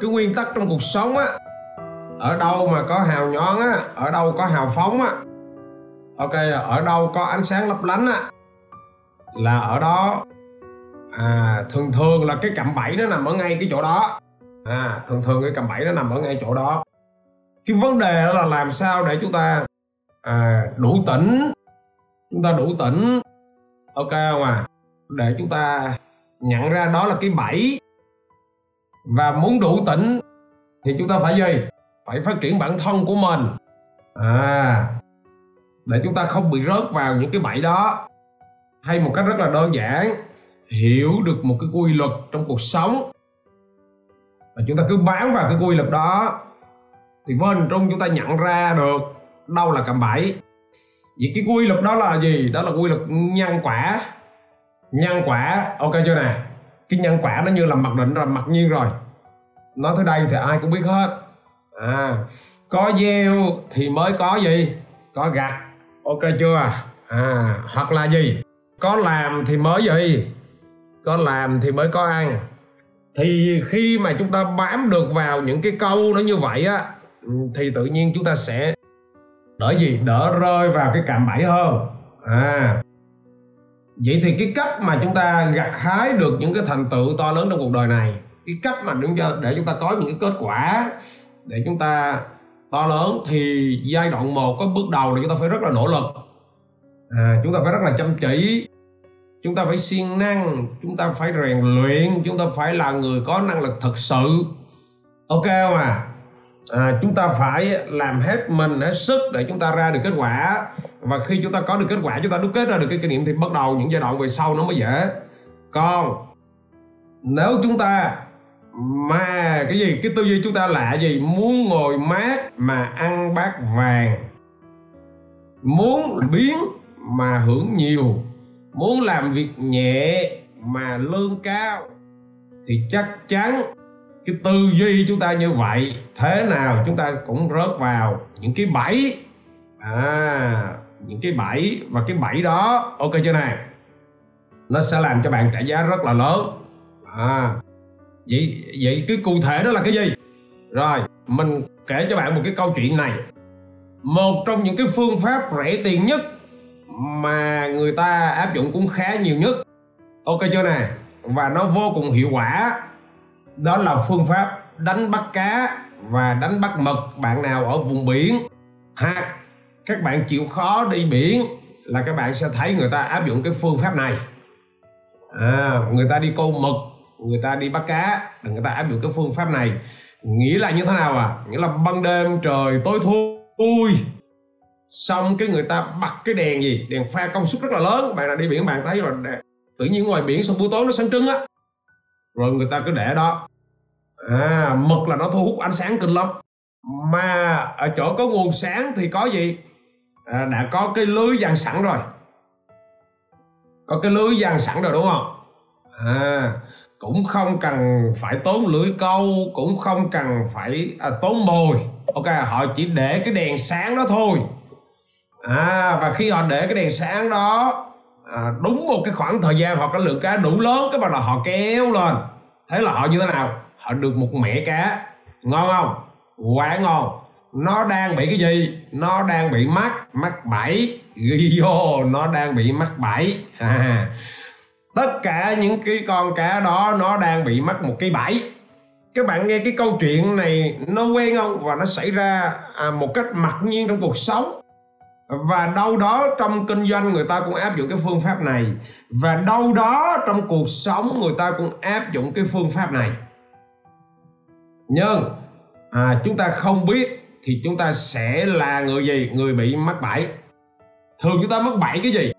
cái nguyên tắc trong cuộc sống á ở đâu mà có hào nhoáng á ở đâu có hào phóng á. Ok ở đâu có ánh sáng lấp lánh á là ở đó. À thường thường là cái cạm bẫy nó nằm ở ngay cái chỗ đó. À thường thường cái cạm bẫy nó nằm ở ngay chỗ đó. Cái vấn đề đó là làm sao để chúng ta à, đủ tỉnh chúng ta đủ tỉnh. Ok không à? Để chúng ta nhận ra đó là cái bẫy và muốn đủ tỉnh, thì chúng ta phải gì? Phải phát triển bản thân của mình. À để chúng ta không bị rớt vào những cái bẫy đó. Hay một cách rất là đơn giản, hiểu được một cái quy luật trong cuộc sống. Và chúng ta cứ bám vào cái quy luật đó, thì vô hình trung chúng ta nhận ra được đâu là cạm bẫy. Vậy cái quy luật đó là gì? Đó là quy luật nhân quả. Nhân quả, ok chưa nè? Cái nhân quả nó như là mặc định rồi, mặc nhiên rồi. Nói tới đây thì ai cũng biết hết. À có gieo thì mới có gì? Có gặt. Ok chưa? À hoặc là gì? Có làm thì mới gì? Có làm thì mới có ăn. Thì khi mà chúng ta bám được vào những cái câu nó như vậy á, thì tự nhiên chúng ta sẽ đỡ gì? Đỡ rơi vào cái cạm bẫy hơn. À vậy thì cái cách mà chúng ta gặt hái được những cái thành tựu to lớn trong cuộc đời này cái cách mà chúng ta để chúng ta có những cái kết quả để chúng ta to lớn thì giai đoạn một có bước đầu là chúng ta phải rất là nỗ lực. À, chúng ta phải rất là chăm chỉ. Chúng ta phải siêng năng chúng ta phải rèn luyện chúng ta phải là người có năng lực thật sự. Ok không à? À, chúng ta phải làm hết mình hết sức để chúng ta ra được kết quả. Và khi chúng ta có được kết quả chúng ta đúc kết ra được cái kinh nghiệm thì bắt đầu những giai đoạn về sau nó mới dễ. Còn nếu chúng ta mà cái gì cái tư duy chúng ta lạ gì muốn ngồi mát mà ăn bát vàng muốn biến mà hưởng nhiều muốn làm việc nhẹ mà lương cao thì chắc chắn cái tư duy chúng ta như vậy, thế nào chúng ta cũng rớt vào những cái bẫy. À những cái bẫy và cái bẫy đó, ok chưa nè? Nó sẽ làm cho bạn trả giá rất là lớn. À vậy vậy cái cụ thể đó là cái gì? Rồi, mình kể cho bạn một cái câu chuyện này. Một trong những cái phương pháp rẻ tiền nhất mà người ta áp dụng cũng khá nhiều nhất. Ok chưa nè? Và nó vô cùng hiệu quả đó là phương pháp đánh bắt cá và đánh bắt mực bạn nào ở vùng biển. Hoặc các bạn chịu khó đi biển là các bạn sẽ thấy người ta áp dụng cái phương pháp này. À, người ta đi câu mực người ta đi bắt cá người ta áp dụng cái phương pháp này. Nghĩa là như thế nào à? Nghĩa là ban đêm trời tối thui xong cái người ta bật cái đèn gì? Đèn pha công suất rất là lớn. Bạn nào đi biển bạn thấy rồi tự nhiên ngoài biển xong buổi tối nó sáng trưng á rồi người ta cứ để đó. À mực là nó thu hút ánh sáng kinh lắm. Mà ở chỗ có nguồn sáng thì có gì? À, đã có cái lưới dàn sẵn rồi. Có cái lưới dàn sẵn rồi đúng không? À cũng không cần phải tốn lưỡi câu cũng không cần phải à, tốn mồi. Ok họ chỉ để cái đèn sáng đó thôi. À và khi họ để cái đèn sáng đó à, đúng một cái khoảng thời gian họ có lượng cá đủ lớn cái bắt đầu họ kéo lên. Thế là họ như thế nào? Họ được một mẻ cá. Ngon không? Quá ngon. Nó đang bị cái gì? Nó đang bị mắc mắc bẫy. Ghi vô nó đang bị mắc bẫy. À, tất cả những cái con cá đó nó đang bị mắc một cái bẫy. Các bạn nghe cái câu chuyện này nó quen không? Và nó xảy ra à, một cách mặc nhiên trong cuộc sống và đâu đó trong kinh doanh người ta cũng áp dụng cái phương pháp này. Và đâu đó trong cuộc sống người ta cũng áp dụng cái phương pháp này. Nhưng à, chúng ta không biết thì chúng ta sẽ là người gì? Người bị mắc bẫy. Thường chúng ta mắc bẫy cái gì?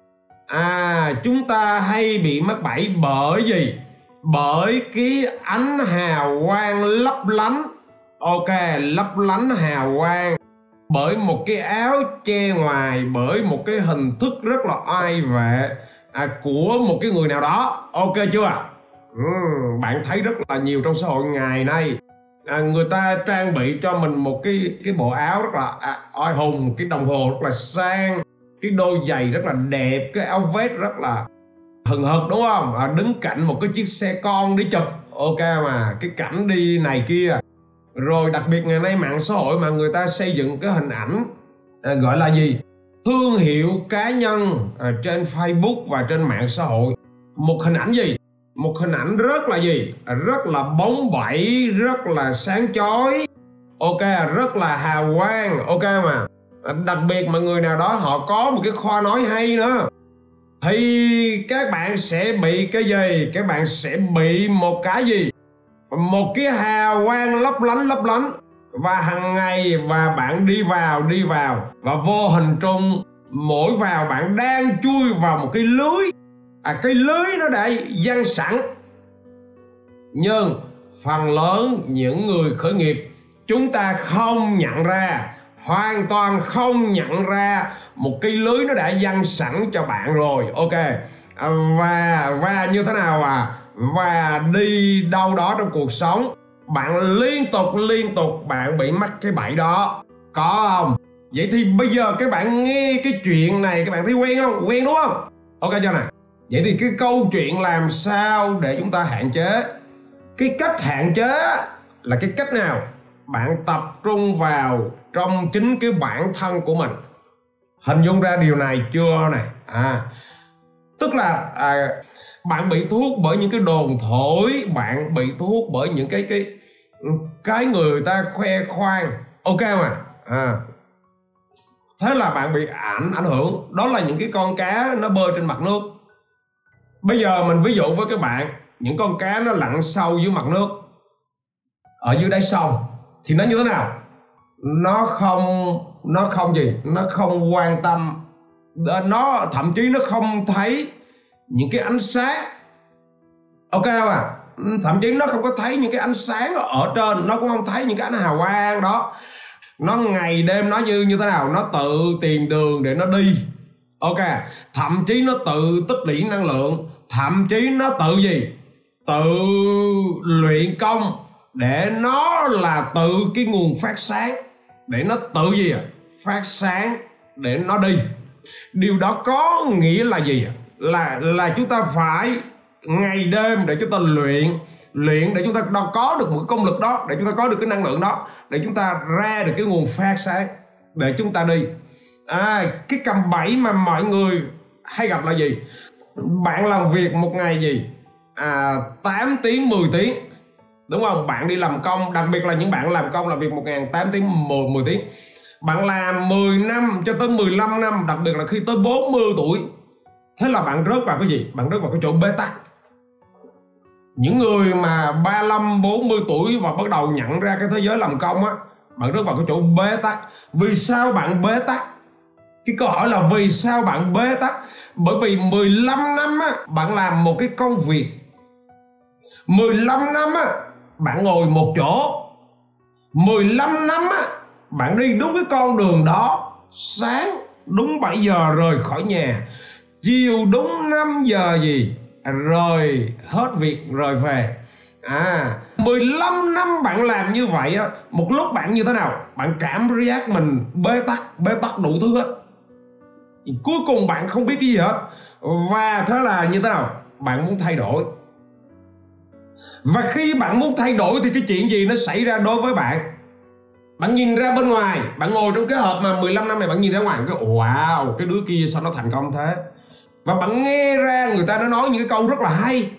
À chúng ta hay bị mắc bẫy bởi gì? Bởi cái ánh hào quang lấp lánh. Ok lấp lánh hào quang bởi một cái áo che ngoài bởi một cái hình thức rất là oai vệ à, của một cái người nào đó. Ok chưa ừ, bạn thấy rất là nhiều trong xã hội ngày nay. À, người ta trang bị cho mình một cái cái bộ áo rất là à, oai hùng cái đồng hồ rất là sang cái đôi giày rất là đẹp cái áo vest rất là hừng hực đúng không? À, đứng cạnh một cái chiếc xe con để chụp. Ok mà cái cảnh đi này kia rồi đặc biệt ngày nay mạng xã hội mà người ta xây dựng cái hình ảnh à, gọi là gì? Thương hiệu cá nhân à, trên Facebook và trên mạng xã hội. Một hình ảnh gì? Một hình ảnh rất là gì? À, rất là bóng bẩy rất là sáng chói. Ok à, rất là hào quang ok mà. À, đặc biệt mà người nào đó họ có một cái khoa nói hay nữa. Thì các bạn sẽ bị cái gì? Các bạn sẽ bị một cái gì? Một cái hào quang lấp lánh lấp lánh. Và hàng ngày và bạn đi vào đi vào. Và vô hình trung mỗi vào bạn đang chui vào một cái lưới. À cái lưới nó đã dăng sẵn. Nhưng phần lớn những người khởi nghiệp chúng ta không nhận ra hoàn toàn không nhận ra một cái lưới nó đã dăng sẵn cho bạn rồi. Ok. À, và và như thế nào à? Và đi đâu đó trong cuộc sống bạn liên tục liên tục bạn bị mắc cái bẫy đó. Có không? Vậy thì bây giờ các bạn nghe cái chuyện này các bạn thấy quen không? Quen đúng không? Ok cho nè. Vậy thì cái câu chuyện làm sao để chúng ta hạn chế? Cái cách hạn chế là cái cách nào? Bạn tập trung vào trong chính cái bản thân của mình. Hình dung ra điều này chưa này à tức là à, bạn bị thu hút bởi những cái đồn thổi, bạn bị thu hút bởi những cái cái cái người ta khoe khoang. Ok mà à. Thế là bạn bị ảnh ảnh hưởng. Đó là những cái con cá nó bơi trên mặt nước. Bây giờ mình ví dụ với các bạn, những con cá nó lặn sâu dưới mặt nước, ở dưới đáy sông, thì nó như thế nào? Nó không nó không gì? Nó không quan tâm. Nó, thậm chí nó không thấy những cái ánh sáng. Ok không à? Ừ, thậm chí nó không có thấy những cái ánh sáng ở trên. Nó cũng không thấy những cái ánh hào quang đó. Nó ngày đêm nó như như thế nào? Nó tự tìm đường để nó đi. Ok, thậm chí nó tự tích lũy năng lượng. Thậm chí nó tự gì? Tự luyện công để nó là tự cái nguồn phát sáng. Để nó tự gì à? Phát sáng để nó đi. Điều đó có nghĩa là gì à? Là là chúng ta phải ngày đêm để chúng ta luyện luyện để chúng ta đó có được một cái công lực đó để chúng ta có được cái năng lượng đó để chúng ta ra được cái nguồn phát sáng. Để chúng ta đi. À, cái cầm bẫy mà mọi người hay gặp là gì? Bạn làm việc một ngày gì? À, 8 tiếng 10 tiếng. Đúng không? Bạn đi làm công đặc biệt là những bạn làm công làm việc một ngàn 8 tiếng 10, 10 tiếng. Bạn làm 10 năm cho tới 15 năm đặc biệt là khi tới 40 tuổi thế là bạn rớt vào cái gì? Bạn rớt vào cái chỗ bế tắc. Những người mà 35 40 tuổi và bắt đầu nhận ra cái thế giới làm công á, bạn rớt vào cái chỗ bế tắc. Vì sao bạn bế tắc? Cái câu hỏi là vì sao bạn bế tắc? Bởi vì 15 năm á, bạn làm một cái công việc. 15 năm á, bạn ngồi một chỗ. 15 năm á, bạn đi đúng cái con đường đó. Sáng đúng 7 giờ rời khỏi nhà chiều đúng 5 giờ gì? À, rồi, hết việc rồi về. À 15 năm bạn làm như vậy á, một lúc bạn như thế nào? Bạn cảm giác mình bế tắc bế tắc đủ thứ hết. Cuối cùng bạn không biết cái gì hết. Và thế là như thế nào? Bạn muốn thay đổi. Và khi bạn muốn thay đổi thì cái chuyện gì nó xảy ra đối với bạn? Bạn nhìn ra bên ngoài, bạn ngồi trong cái hộp mà 15 năm này bạn nhìn ra ngoài, cái, wow, cái đứa kia sao nó thành công thế? Và bạn nghe ra người ta đã nói những cái câu rất là hay.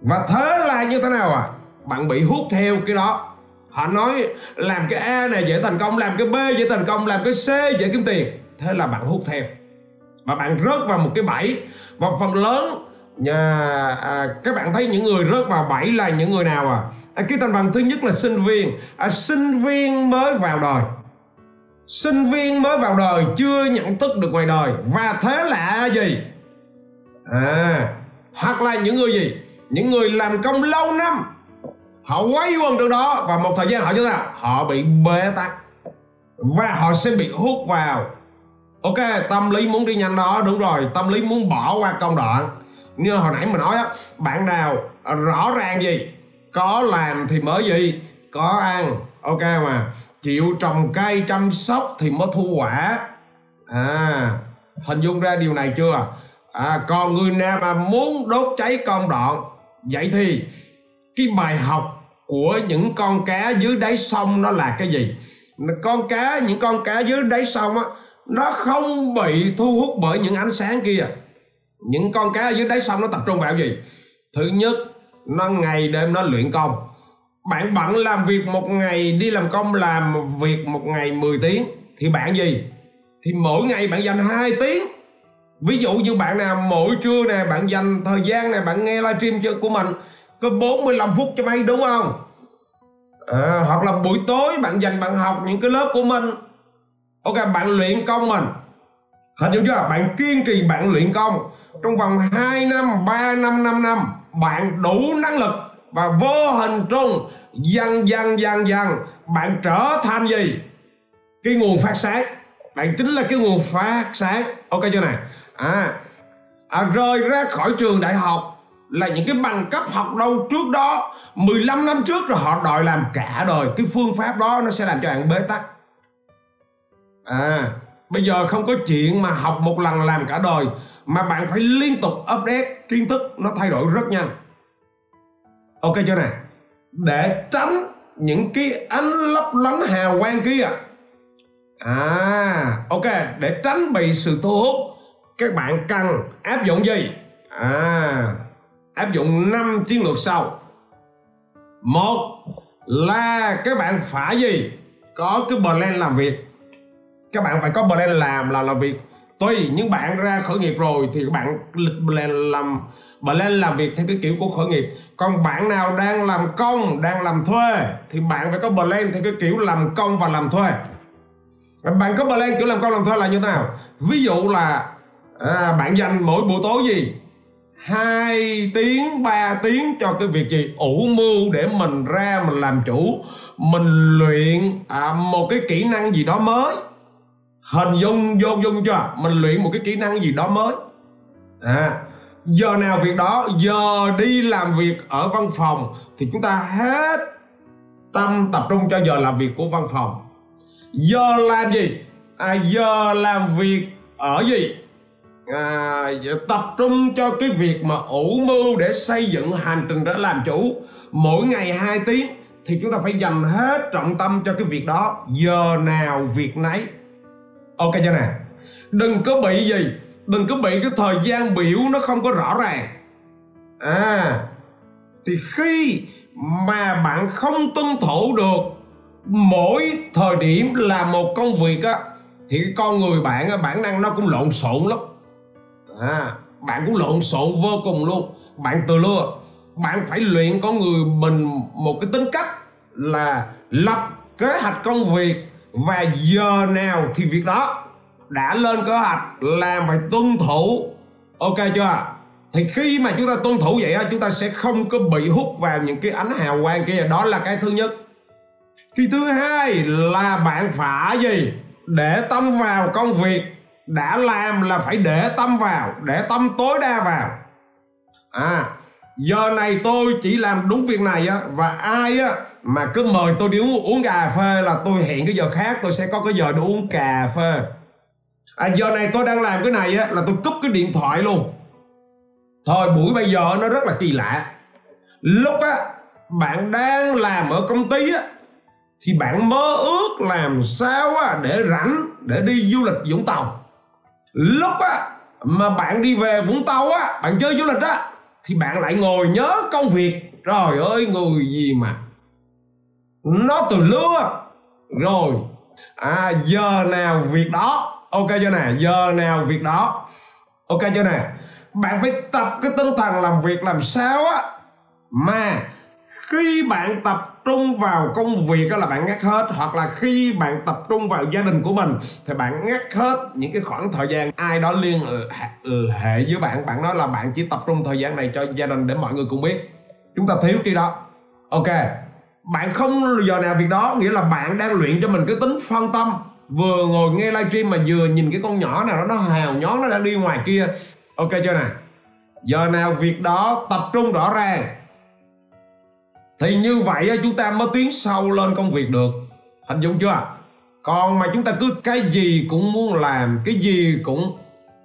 Và thế là như thế nào à? Bạn bị hút theo cái đó. Họ nói làm cái A này dễ thành công làm cái B dễ thành công làm cái C dễ kiếm tiền. Thế là bạn hút theo. Và bạn rớt vào một cái bẫy. Và phần lớn nhà à, các bạn thấy những người rớt vào bẫy là những người nào à, à cái thành phần thứ nhất là sinh viên. À, sinh viên mới vào đời sinh viên mới vào đời, chưa nhận thức được ngoài đời. Và thế là gì? À hoặc là những người gì? Những người làm công lâu năm. Họ quay quần trong đó và một thời gian họ như thế nào họ bị bế tắc. Và họ sẽ bị hút vào. Ok, tâm lý muốn đi nhanh đó, đúng rồi. Tâm lý muốn bỏ qua công đoạn. Như hồi nãy mình nói á, bạn nào rõ ràng gì? Có làm thì mới gì? Có ăn, ok mà chịu trồng cây chăm sóc thì mới thu quả. À hình dung ra điều này chưa? À còn người nào mà muốn đốt cháy con đoạn? Vậy thì, cái bài học của những con cá dưới đáy sông nó là cái gì? Con cá, những con cá dưới đáy sông á, nó không bị thu hút bởi những ánh sáng kia. Những con cá dưới đáy sông nó tập trung vào gì? Thứ nhất, nó ngày đêm nó luyện công bạn bận làm việc một ngày đi làm công làm việc một ngày 10 tiếng thì bạn gì? Thì mỗi ngày bạn dành 2 tiếng. Ví dụ như bạn nào mỗi trưa nè bạn dành thời gian này bạn nghe livestream của mình có 45 phút cho mấy đúng không? À, hoặc là buổi tối bạn dành bạn học những cái lớp của mình. Ok bạn luyện công mình. Hình dung chưa? Bạn kiên trì bạn luyện công. Trong vòng 2 năm 3 năm 5 năm bạn đủ năng lực và vô hình trung dần dần dần dần bạn trở thành gì? Cái nguồn phát sáng. Bạn chính là cái nguồn phát sáng. Ok chưa này? À, à rời ra khỏi trường đại học là những cái bằng cấp học đâu trước đó 15 năm trước rồi họ đòi làm cả đời. Cái phương pháp đó nó sẽ làm cho bạn bế tắc. À bây giờ không có chuyện mà học một lần làm cả đời mà bạn phải liên tục update kiến thức nó thay đổi rất nhanh ok chưa này để tránh những cái ánh lấp lánh hào quang kia. À ok, để tránh bị sự thu hút, các bạn cần áp dụng gì? À áp dụng năm chiến lược sau. Một là các bạn phải gì? Có cái plan làm việc. Các bạn phải có plan làm là làm việc. Tùy những bạn ra khởi nghiệp rồi thì các bạn plan làm plan làm việc theo cái kiểu của khởi nghiệp. Còn bạn nào đang làm công đang làm thuê thì bạn phải có plan theo cái kiểu làm công và làm thuê. Bạn có plan kiểu làm công làm thuê là như thế nào? Ví dụ là à, bạn dành mỗi buổi tối gì? 2 tiếng 3 tiếng cho cái việc gì? Ủ mưu để mình ra mình làm chủ. Mình luyện à, một cái kỹ năng gì đó mới. Hình dung vô dung chưa? Mình luyện một cái kỹ năng gì đó mới. À giờ nào việc đó giờ đi làm việc ở văn phòng thì chúng ta hết tâm tập trung cho giờ làm việc của văn phòng. Giờ làm gì? À, giờ làm việc ở gì? À, tập trung cho cái việc mà ủ mưu để xây dựng hành trình để làm chủ. Mỗi ngày 2 tiếng thì chúng ta phải dành hết trọng tâm cho cái việc đó. Giờ nào việc nấy. Ok chưa nè? Đừng có bị gì đừng có bị cái thời gian biểu nó không có rõ ràng. À thì khi mà bạn không tuân thủ được, mỗi thời điểm là một công việc á, thì con người bạn á, bản năng nó cũng lộn xộn lắm. À bạn cũng lộn xộn vô cùng luôn. Bạn từ lưa bạn phải luyện con người mình một cái tính cách là lập kế hoạch công việc và giờ nào thì việc đó đã lên kế hoạch làm phải tuân thủ. Ok chưa? Thì khi mà chúng ta tuân thủ vậy chúng ta sẽ không có bị hút vào những cái ánh hào quang kia. Đó là cái thứ nhất. Cái thứ hai là bạn phải gì? Để tâm vào công việc. Đã làm là phải để tâm vào để tâm tối đa vào. À giờ này tôi chỉ làm đúng việc này á và ai á mà cứ mời tôi đi uống, uống cà phê là tôi hẹn cái giờ khác tôi sẽ có cái giờ để uống cà phê à giờ này tôi đang làm cái này á, là tôi cúp cái điện thoại luôn. Thời buổi bây giờ nó rất là kỳ lạ. Lúc á, bạn đang làm ở công ty á, thì bạn mơ ước làm sao á để rảnh, để đi du lịch vũng tàu. Lúc á, mà bạn đi về vũng tàu á, bạn chơi du lịch á, thì bạn lại ngồi nhớ công việc. Trời ơi, người gì mà. Nó từ lưa. Rồi à giờ nào việc đó? Ok chưa nè? Giờ nào việc đó. Ok chưa nè? Bạn phải tập cái tinh thần làm việc làm sao á. Mà khi bạn tập trung vào công việc đó là bạn ngắt hết, hoặc là khi bạn tập trung vào gia đình của mình thì bạn ngắt hết những cái khoảng thời gian ai đó liên hệ với bạn. Bạn nói là bạn chỉ tập trung thời gian này cho gia đình để mọi người cùng biết. Chúng ta thiếu cái đó. Ok. Bạn không, giờ nào việc đó nghĩa là bạn đang luyện cho mình cái tính phân tâm vừa ngồi nghe livestream mà vừa nhìn cái con nhỏ nào đó, nó hào nhón nó đã đi ngoài kia. Ok chưa nè giờ nào việc đó tập trung rõ ràng. Thì như vậy chúng ta mới tiến sâu lên công việc được. Hình dung chưa? Còn mà chúng ta cứ cái gì cũng muốn làm, cái gì cũng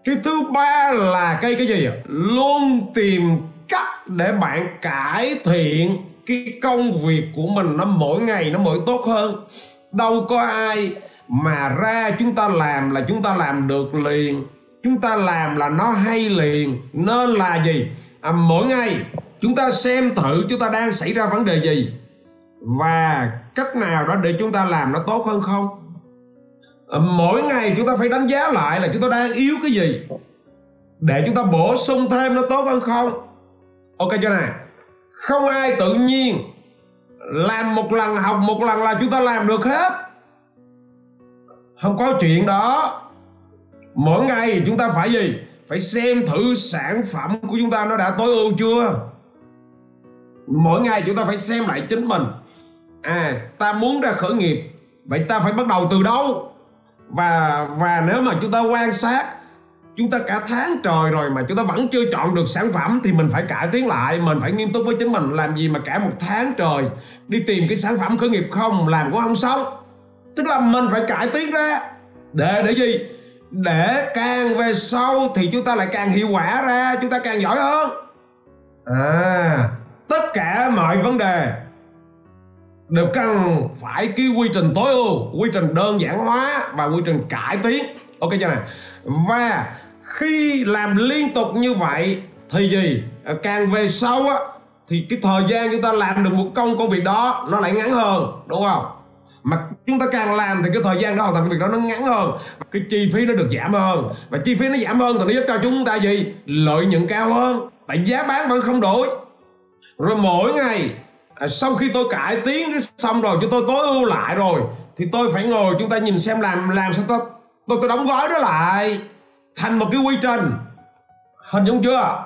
cái thứ ba là cái cái gì luôn tìm cách để bạn cải thiện cái công việc của mình, nó mỗi ngày nó mỗi tốt hơn. Đâu có ai mà ra chúng ta làm là chúng ta làm được liền. Chúng ta làm là nó hay liền. Nên là gì? À, mỗi ngày chúng ta xem thử chúng ta đang xảy ra vấn đề gì. Và cách nào đó để chúng ta làm nó tốt hơn không? À, mỗi ngày chúng ta phải đánh giá lại là chúng ta đang yếu cái gì. Để chúng ta bổ sung thêm nó tốt hơn không? Ok cho này không ai tự nhiên làm một lần học một lần là chúng ta làm được hết không có chuyện đó. Mỗi ngày chúng ta phải gì? Phải xem thử sản phẩm của chúng ta nó đã tối ưu chưa? Mỗi ngày chúng ta phải xem lại chính mình. À ta muốn ra khởi nghiệp, vậy ta phải bắt đầu từ đâu? Và và nếu mà chúng ta quan sát, chúng ta cả tháng trời rồi mà chúng ta vẫn chưa chọn được sản phẩm thì mình phải cải tiến lại, mình phải nghiêm túc với chính mình. Làm gì mà cả một tháng trời đi tìm cái sản phẩm khởi nghiệp không, làm cũng không xong tức là mình phải cải tiến ra. Để để gì? Để càng về sau thì chúng ta lại càng hiệu quả ra, chúng ta càng giỏi hơn. À tất cả mọi vấn đề đều cần phải cái quy trình tối ưu, quy trình đơn giản hóa và quy trình cải tiến. Ok chưa nào? Và khi làm liên tục như vậy thì gì? À, càng về sau á, thì cái thời gian chúng ta làm được một công công việc đó nó lại ngắn hơn, đúng không? Mà chúng ta càng làm thì cái thời gian đó hoàn thành cái việc đó nó ngắn hơn. Cái chi phí nó được giảm hơn. Và chi phí nó giảm hơn thì nó giúp cho chúng ta gì? Lợi nhuận cao hơn. Tại giá bán vẫn không đổi. Rồi mỗi ngày à, sau khi tôi cải tiến xong rồi cho tôi tối ưu lại rồi thì tôi phải ngồi chúng ta nhìn xem làm làm sao tôi tôi tôi đóng gói nó lại thành một cái quy trình. Hình dung chưa?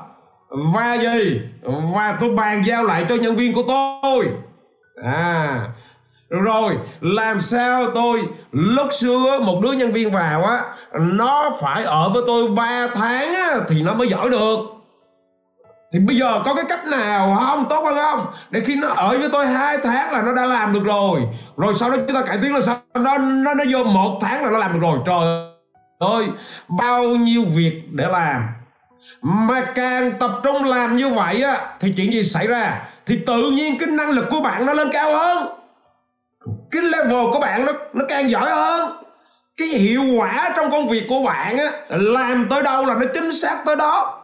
Và gì? Và tôi bàn giao lại cho nhân viên của tôi. À rồi làm sao tôi lúc xưa một đứa nhân viên vào á nó phải ở với tôi 3 tháng á, thì nó mới giỏi được. Thì bây giờ có cái cách nào không? Tốt hơn không? Để khi nó ở với tôi hai tháng là nó đã làm được rồi. Rồi sau đó chúng ta cải tiến là sao? Nó nó nó vô một tháng là nó làm được rồi. Trời ơi bao nhiêu việc để làm. Mà càng tập trung làm như vậy á thì chuyện gì xảy ra? Thì tự nhiên cái năng lực của bạn nó lên cao hơn cái level của bạn nó nó càng giỏi hơn. Cái hiệu quả trong công việc của bạn á làm tới đâu là nó chính xác tới đó.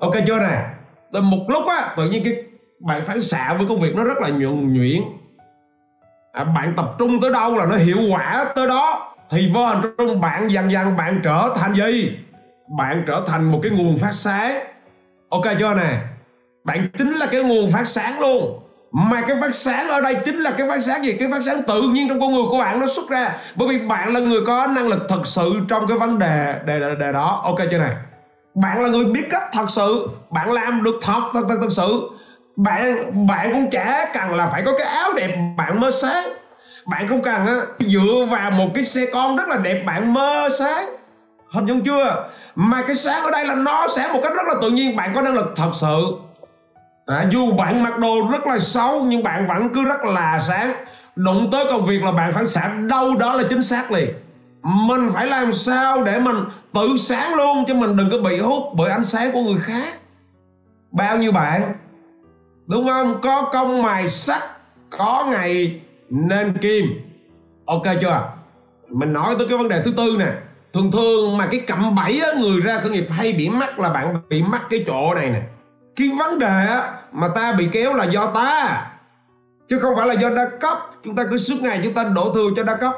Ok chưa nè? Rồi một lúc á tự nhiên cái bạn phản xạ với công việc nó rất là nhuận nhuyễn. À, bạn tập trung tới đâu là nó hiệu quả tới đó. Thì vô hình trung bạn dần dần bạn trở thành gì? Bạn trở thành một cái nguồn phát sáng. Ok chưa nè? Bạn chính là cái nguồn phát sáng luôn mà cái phát sáng ở đây chính là cái phát sáng gì? Cái phát sáng tự nhiên trong con người của bạn nó xuất ra. Bởi vì bạn là người có năng lực thật sự trong cái vấn đề đề, đề, đề đó. Ok chưa này bạn là người biết cách thật sự. Bạn làm được thật thật thật, thật sự. Bạn bạn cũng chả cần là phải có cái áo đẹp bạn mơ sáng. Bạn không cần á dựa vào một cái xe con rất là đẹp bạn mơ sáng. Hình dung chưa? Mà cái sáng ở đây là nó sáng một cách rất là tự nhiên. Bạn có năng lực thật sự à, dù bạn mặc đồ rất là xấu nhưng bạn vẫn cứ rất là sáng. Đụng tới công việc là bạn phản xạ đâu đó là chính xác liền. Mình phải làm sao để mình tự sáng luôn cho mình đừng có bị hút bởi ánh sáng của người khác. Bao nhiêu bạn? Đúng không? Có công mài sắt có ngày nên kim. Ok chưa? Mình nói tới cái vấn đề thứ tư nè. Thường thường mà cái cặm bẫy á, người ra khởi nghiệp hay bị mắc là bạn bị mắc cái chỗ này nè cái vấn đề mà ta bị kéo là do ta. Chứ không phải là do đa cấp. Chúng ta cứ suốt ngày chúng ta đổ thừa cho đa cấp.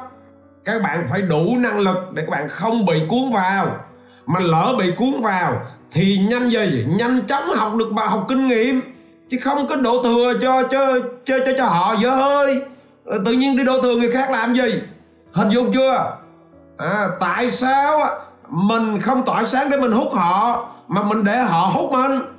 Các bạn phải đủ năng lực để các bạn không bị cuốn vào. Mà lỡ bị cuốn vào thì nhanh gì? Nhanh chóng học được bài học kinh nghiệm. Chứ không có đổ thừa cho cho cho cho, cho họ dở hơi. Tự nhiên đi đổ thừa người khác làm gì? Hình dung chưa? À, tại sao mình không tỏa sáng để mình hút họ mà mình để họ hút mình?